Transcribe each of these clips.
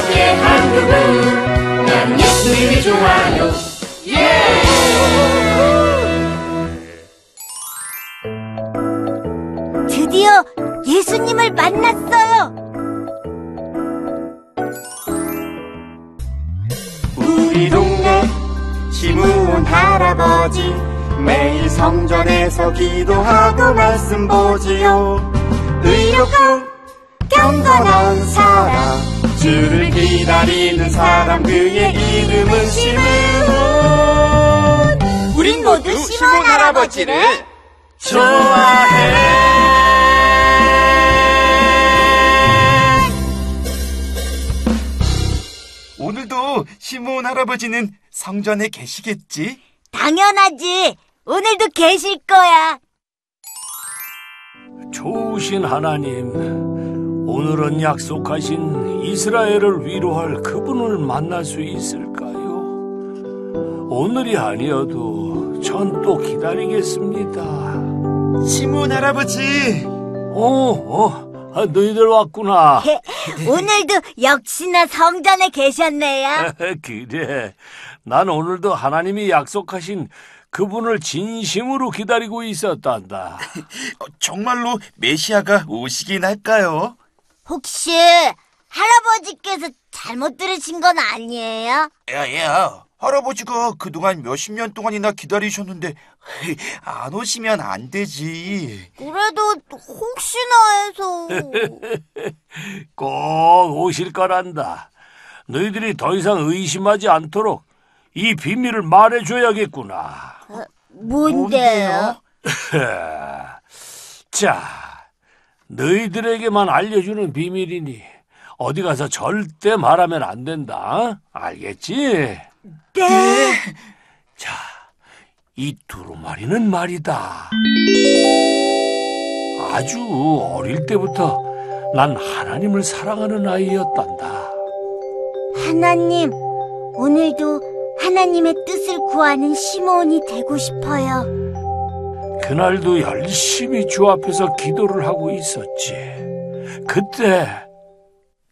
옆에 한 그분 난 예수님이 좋아요. 드디어 예수님을 만났어요. 우리 동네 시무원 할아버지 매일 성전에서 기도하고 말씀 보지요. 의롭고 경건한 주를 기다리는 사람 그의 이름은 시므온 우린 모두 시몬 할아버지를 좋아해 오늘도 시몬 할아버지는 성전에 계시겠지? 당연하지. 오늘도 계실 거야. 좋으신 하나님, 오늘은 약속하신 이스라엘을 위로할 그분을 만날 수 있을까요? 오늘이 아니어도 전 또 기다리겠습니다. 시몬 할아버지 어, 어, 아, 너희들 왔구나. 오늘도 역시나 성전에 계셨네요. 그래. 난 오늘도 하나님이 약속하신 그분을 진심으로 기다리고 있었단다. 어, 정말로 메시아가 오시긴 할까요? 혹시 할아버지께서 잘못 들으신 건 아니에요? 야야 할아버지가 그동안 몇십 년 동안이나 기다리셨는데 안 오시면 안 되지 그래도 혹시나 해서. 꼭 오실 거란다. 너희들이 더 이상 의심하지 않도록 이 비밀을 말해줘야겠구나. 뭔데요? 자, 너희들에게만 알려주는 비밀이니 어디 가서 절대 말하면 안 된다. 알겠지? 네. 자, 이 두루마리는 말이다. 아주 어릴 때부터 난 하나님을 사랑하는 아이였단다. 하나님, 오늘도 하나님의 뜻을 구하는 시몬이 되고 싶어요. 그날도 열심히 주 앞에서 기도를 하고 있었지. 그때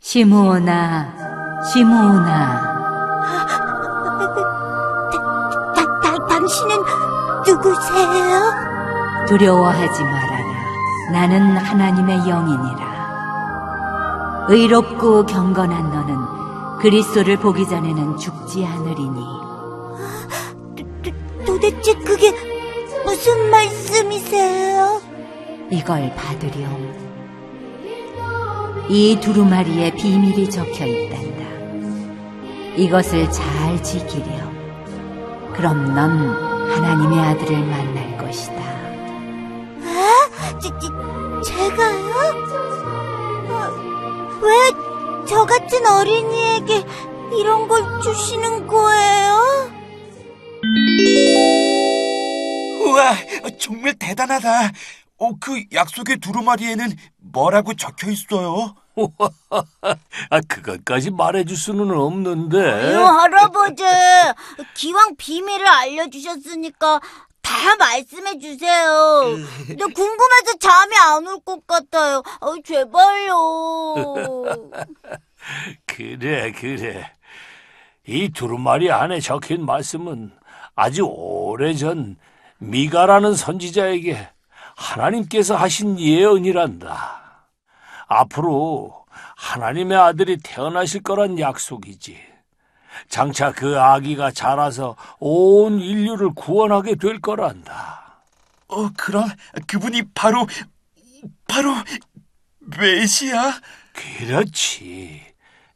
시므온아, 시므온아, 다, 다, 당신은 누구세요? 두려워하지 말아라. 나는 하나님의 영이니라. 의롭고 경건한 너는 그리스도를 보기 전에는 죽지 않으리니. 도, 도대체 그게 무슨 말씀이세요? 이걸 받으렴. 이 두루마리에 비밀이 적혀 있단다. 이것을 잘 지키렴. 그럼 넌 하나님의 아들을 만날 것이다. 제, 제, 제 가요? 어, 왜저 같은 어린이에게 이런 걸 주시는 거예요? 우와 정말 대단하다 어, 그 약속의 두루마리에는 뭐라고 적혀 있어요? 아 그것까지 말해줄 수는 없는데. 아유, 할아버지. 기왕 비밀을 알려주셨으니까 다 말씀해 주세요. 근데 궁금해서 잠이 안 올 것 같아요. 아, 제발요. 그래, 그래. 이 두루마리 안에 적힌 말씀은 아주 오래전 미가라는 선지자에게 하나님께서 하신 예언이란다. 앞으로 하나님의 아들이 태어나실 거란 약속이지. 장차 그 아기가 자라서 온 인류를 구원하게 될 거란다. 어 그럼 그분이 바로 바로 메시아? 그렇지.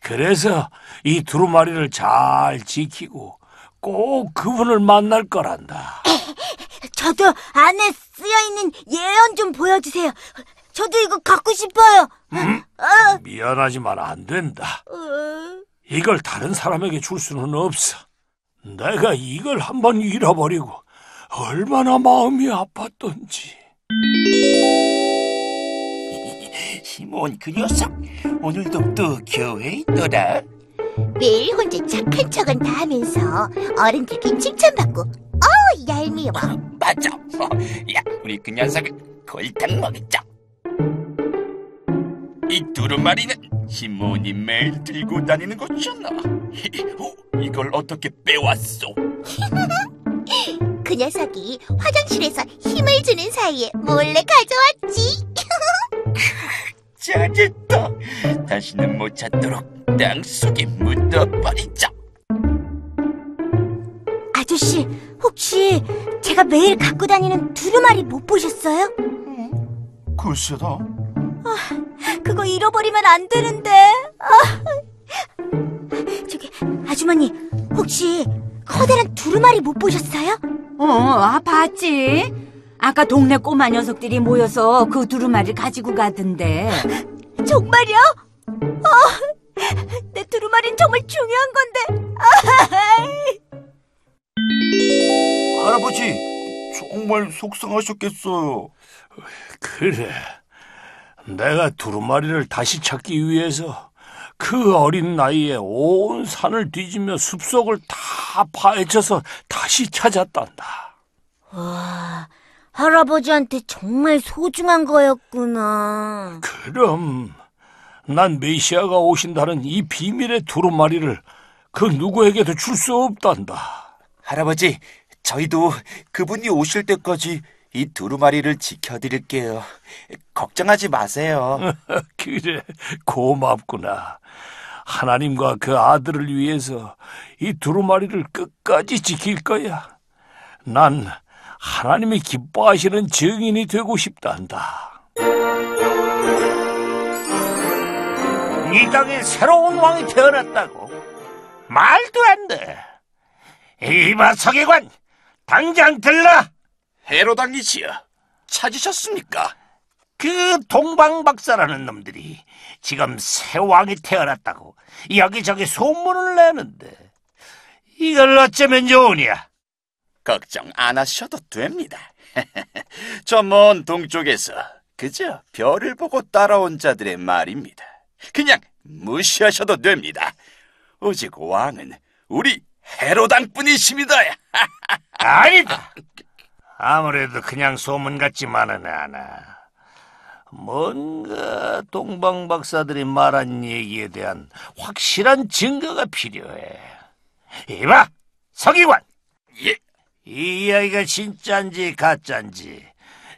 그래서 이 두루마리를 잘 지키고 꼭 그분을 만날 거란다. 저도 안에 쓰여 있는 예언 좀 보여주세요. 저도 이거 갖고 싶어요. 아, 미안하지만 안 된다. 어. 이걸 다른 사람에게 줄 수는 없어. 내가 이걸 한번 잃어버리고 얼마나 마음이 아팠던지. 시몬 그 녀석 오늘도 또 교회에 있더라 매일 혼자 착한 척은 다 하면서 어른들께 칭찬받고 어우 얄미워 맞아 야, 우리 그 녀석을 골탕 먹자. 이 두루마리는 시몬이 매일 들고 다니는 거잖아. 어, 이걸 어떻게 빼왔어? 그 녀석이 화장실에서 힘을 주는 사이에 몰래 가져왔지. 잘했다. 다시는 못 찾도록 땅 속에 묻어버리자. 아저씨, 혹시 제가 매일 갖고 다니는 두루마리 못 보셨어요? 글쎄다. 그거 잃어버리면 안 되는데. 아. 저기, 아주머니, 혹시 커다란 두루마리 못 보셨어요? 어, 아, 봤지? 아까 동네 꼬마 녀석들이 모여서 그 두루마리를 가지고 가던데. 정말요? 아, 내 두루마리는 정말 중요한 건데. 아, 할아버지, 정말 속상하셨겠어요. 그래. 내가 두루마리를 다시 찾기 위해서 그 어린 나이에 온 산을 뒤지며 숲속을 다 파헤쳐서 다시 찾았단다. 와, 할아버지한테 정말 소중한 거였구나. 그럼 난 메시아가 오신다는 이 비밀의 두루마리를 그 누구에게도 줄 수 없단다. 할아버지, 저희도 그분이 오실 때까지 이 두루마리를 지켜드릴게요. 걱정하지 마세요. 그래, 고맙구나. 하나님과 그 아들을 위해서 이 두루마리를 끝까지 지킬 거야. 난 하나님이 기뻐하시는 증인이 되고 싶단다. 이 땅에 새로운 왕이 태어났다고? 말도 안 돼. 이봐, 서기관! 당장 들러! 헤로당이시여, 찾으셨습니까? 그 동방박사라는 놈들이 지금 새 왕이 태어났다고 여기저기 소문을 내는데 이걸 어쩌면 좋으냐? 걱정 안 하셔도 됩니다. 저 먼 동쪽에서 그저 별을 보고 따라온 자들의 말입니다. 그냥 무시하셔도 됩니다. 오직 왕은 우리 헤로당뿐이십니다. 아니다. 아무래도 그냥 소문 같지만은 않아. 뭔가 동방 박사들이 말한 얘기에 대한 확실한 증거가 필요해. 이봐, 서기관! 예, 이 이야기가 진짜인지 가짜인지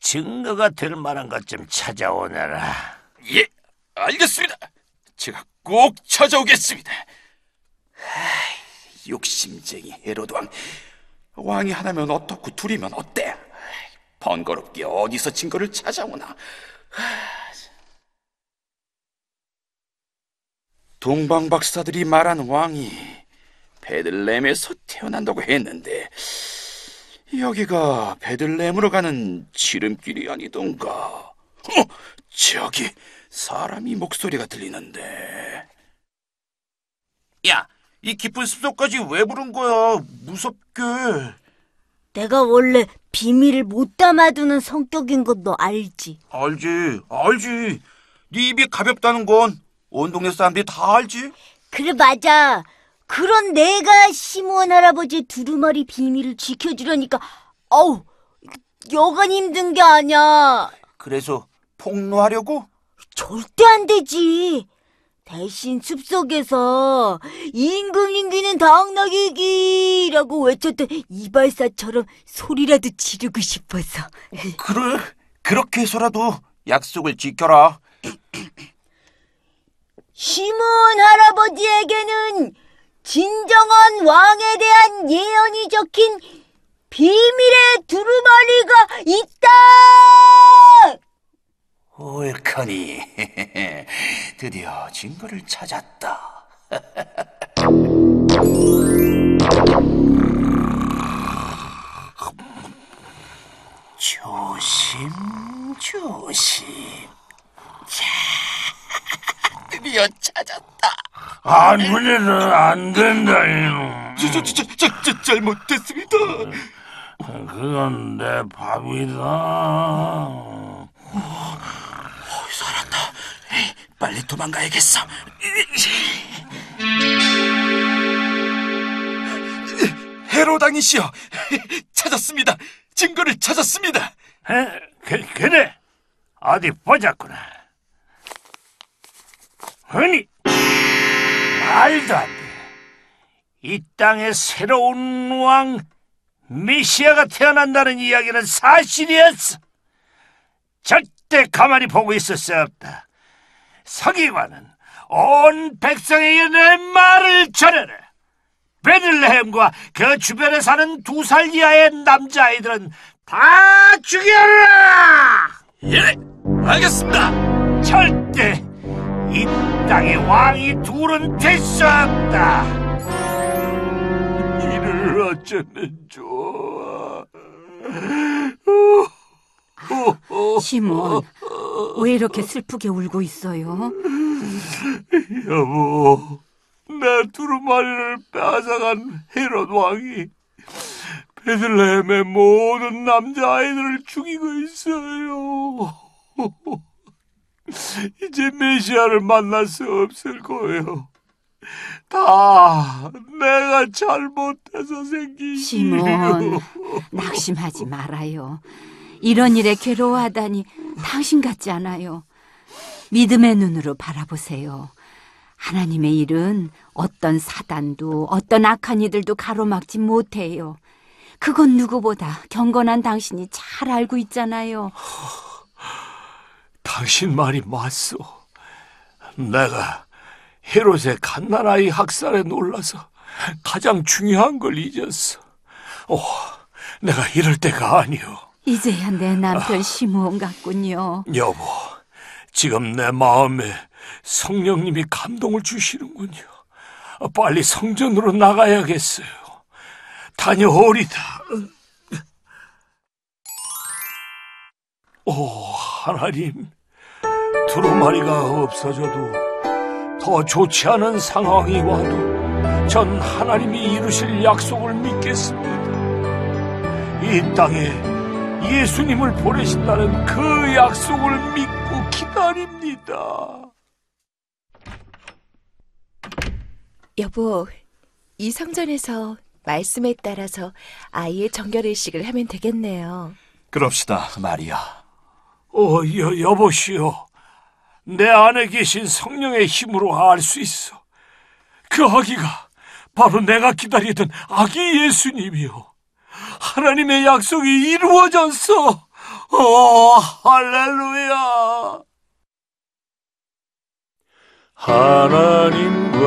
증거가 될 만한 것 좀 찾아오너라. 예, 알겠습니다. 제가 꼭 찾아오겠습니다. 아이, 욕심쟁이 헤롯 왕. 왕이 하나면 어떻고 둘이면 어때? 번거롭게 어디서 증거를 찾아오나. 동방 박사들이 말한 왕이 베들렘에서 태어난다고 했는데 여기가 베들렘으로 가는 지름길이 아니던가. 어, 저기 사람이 목소리가 들리는데. 야, 이 깊은 숲속까지 왜 부른 거야? 무섭게. 내가 원래 비밀을 못 담아두는 성격인 건너 알지? 알지, 알지. 네 입이 가볍다는 건 온 동네 사람들이 다 알지. 그래, 맞아. 그런 내가 시몬 할아버지 두루마리 비밀을 지켜주려니까, 어우, 여간 힘든 게 아니야. 그래서 폭로하려고? 절대 안 되지. 대신 숲속에서 임금님기는 당나귀기라고 외쳤던 이발사처럼 소리라도 지르고 싶어서. 그래, 그렇게 해서라도 약속을 지켜라. 시몬 할아버지에게는 진정한 왕에 대한 예언이 적힌 비밀의 두루마리가 있다! 옳거니. 드디어 증거를 찾았다. 조심, 조심. 자, 드디어 찾았다. 아무래도 안 된다, 이놈. 저, 저, 저, 저, 저, 잘못됐습니다. 그건 내 밥이다. 에이, 빨리 도망가야겠어. 헤로당이시여, 찾았습니다. 증거를 찾았습니다. 에? 그, 그래 어디 보자꾸나 아니 말도 안 돼 이 땅에 새로운 왕 메시아가 태어난다는 이야기는 사실이었어 절대 가만히 보고 있을 수 없다 서기관은 온 백성에게 내 말을 전해라 베들레헴과 그 주변에 사는 두 살 이하의 남자아이들은 다 죽여라! 예, 알겠습니다. 절대 이 땅의 왕이 둘은 될 수 없다. 이를 어쩌면 좋아. 시몬, 왜 이렇게 슬프게 울고 있어요? 여보, 내 두루마리를 빼앗아간 헤롯 왕이 베들레헴의 모든 남자아이들을 죽이고 있어요. 이제 메시아를 만날 수 없을 거예요. 다 내가 잘못해서 생긴 시몬. 낙심하지 말아요. 이런 일에 괴로워하다니 당신 같지 않아요. 믿음의 눈으로 바라보세요. 하나님의 일은 어떤 사단도 어떤 악한 이들도 가로막지 못해요. 그건 누구보다 경건한 당신이 잘 알고 있잖아요. 당신 말이 맞소. 내가 헤롯의 갓난아이 학살에 놀라서 가장 중요한 걸 잊었어. 오, 내가 이럴 때가 아니오. 이제야 내 남편 시므온 같군요. 여보, 지금 내 마음에 성령님이 감동을 주시는군요. 빨리 성전으로 나가야겠어요. 다녀오리다. 오, 하나님. 두루마리가 없어져도 더 좋지 않은 상황이 와도 전 하나님이 이루실 약속을 믿겠습니다. 이 땅에 예수님을 보내신다는 그 약속을 믿고 기다립니다. 여보, 이 성전에서 말씀에 따라서 아이의 정결의식을 하면 되겠네요. 그럽시다, 마리아. 어, 여, 여보시오. 내 안에 계신 성령의 힘으로 알 수 있어. 그 아기가 바로 내가 기다리던 아기 예수님이요. 하나님의 약속이 이루어졌어. 어, 할렐루야. 하나님과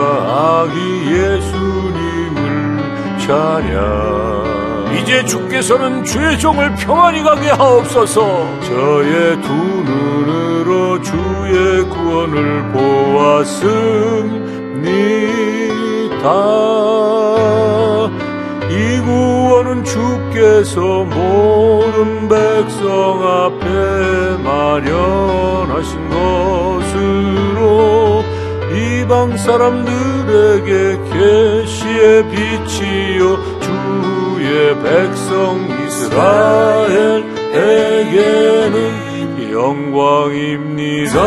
아기 예수님을 찬양. 이제 주께서는 죄 종을 평안히 가게 하옵소서. 저의 두 눈으로 주의 구원을 보았습니다. 이 구원은 주께서 모든 백성 앞에 마련하신 것으로 이방 사람들에게 계시의 빛이요 주의 백성 이스라엘에게는 영광입니다.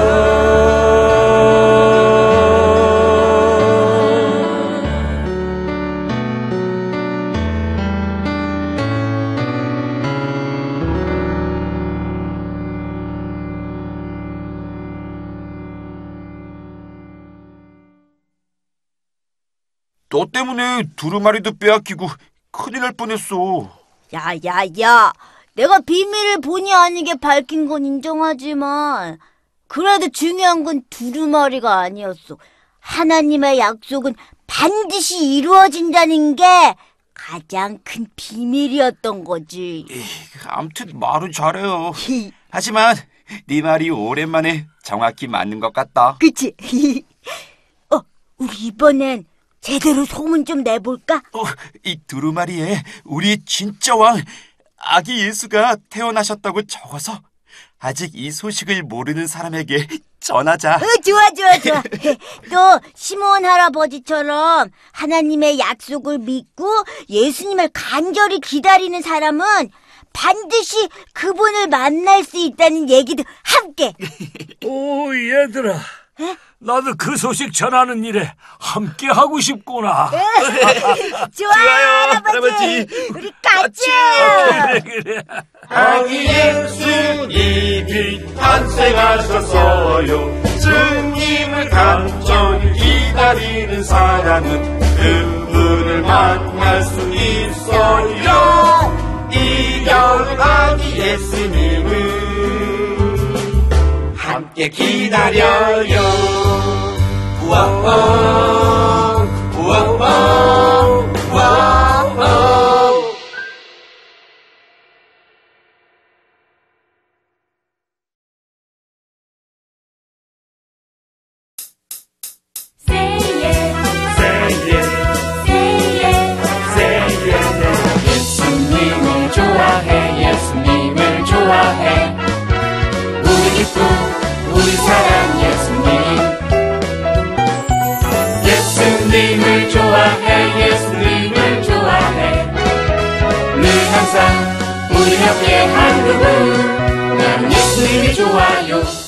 때문에 두루마리도 빼앗기고 큰일 날 뻔했어. 야, 야, 야. 내가 비밀을 본의 아니게 밝힌 건 인정하지만, 그래도 중요한 건 두루마리가 아니었어. 하나님의 약속은 반드시 이루어진다는 게 가장 큰 비밀이었던 거지. 아무튼 말은 잘해요. 하지만 네 말이 오랜만에 정확히 맞는 것 같다. 그치? 어, 우리 이번엔 제대로 소문 좀 내볼까? 어, 이 두루마리에 우리 진짜 왕 아기 예수가 태어나셨다고 적어서 아직 이 소식을 모르는 사람에게 전하자. 어, 좋아, 좋아, 좋아. 또, 시몬 할아버지처럼 하나님의 약속을 믿고 예수님을 간절히 기다리는 사람은 반드시 그분을 만날 수 있다는 얘기도 함께. 오, 얘들아. 나도 그 소식 전하는 일에 함께 하고 싶구나. 좋아요, 할아버지. 우리 같이. 그래 그래. 아기 예수님이 탄생하셨어요 주님을 간절히 기다리는 사람은 그분을 만날 수 있어요 이 여름 아기 예수님을 함께 기다려요. 우와 항상 우리 옆에 한 그분 나는 예수님이 좋아요. 예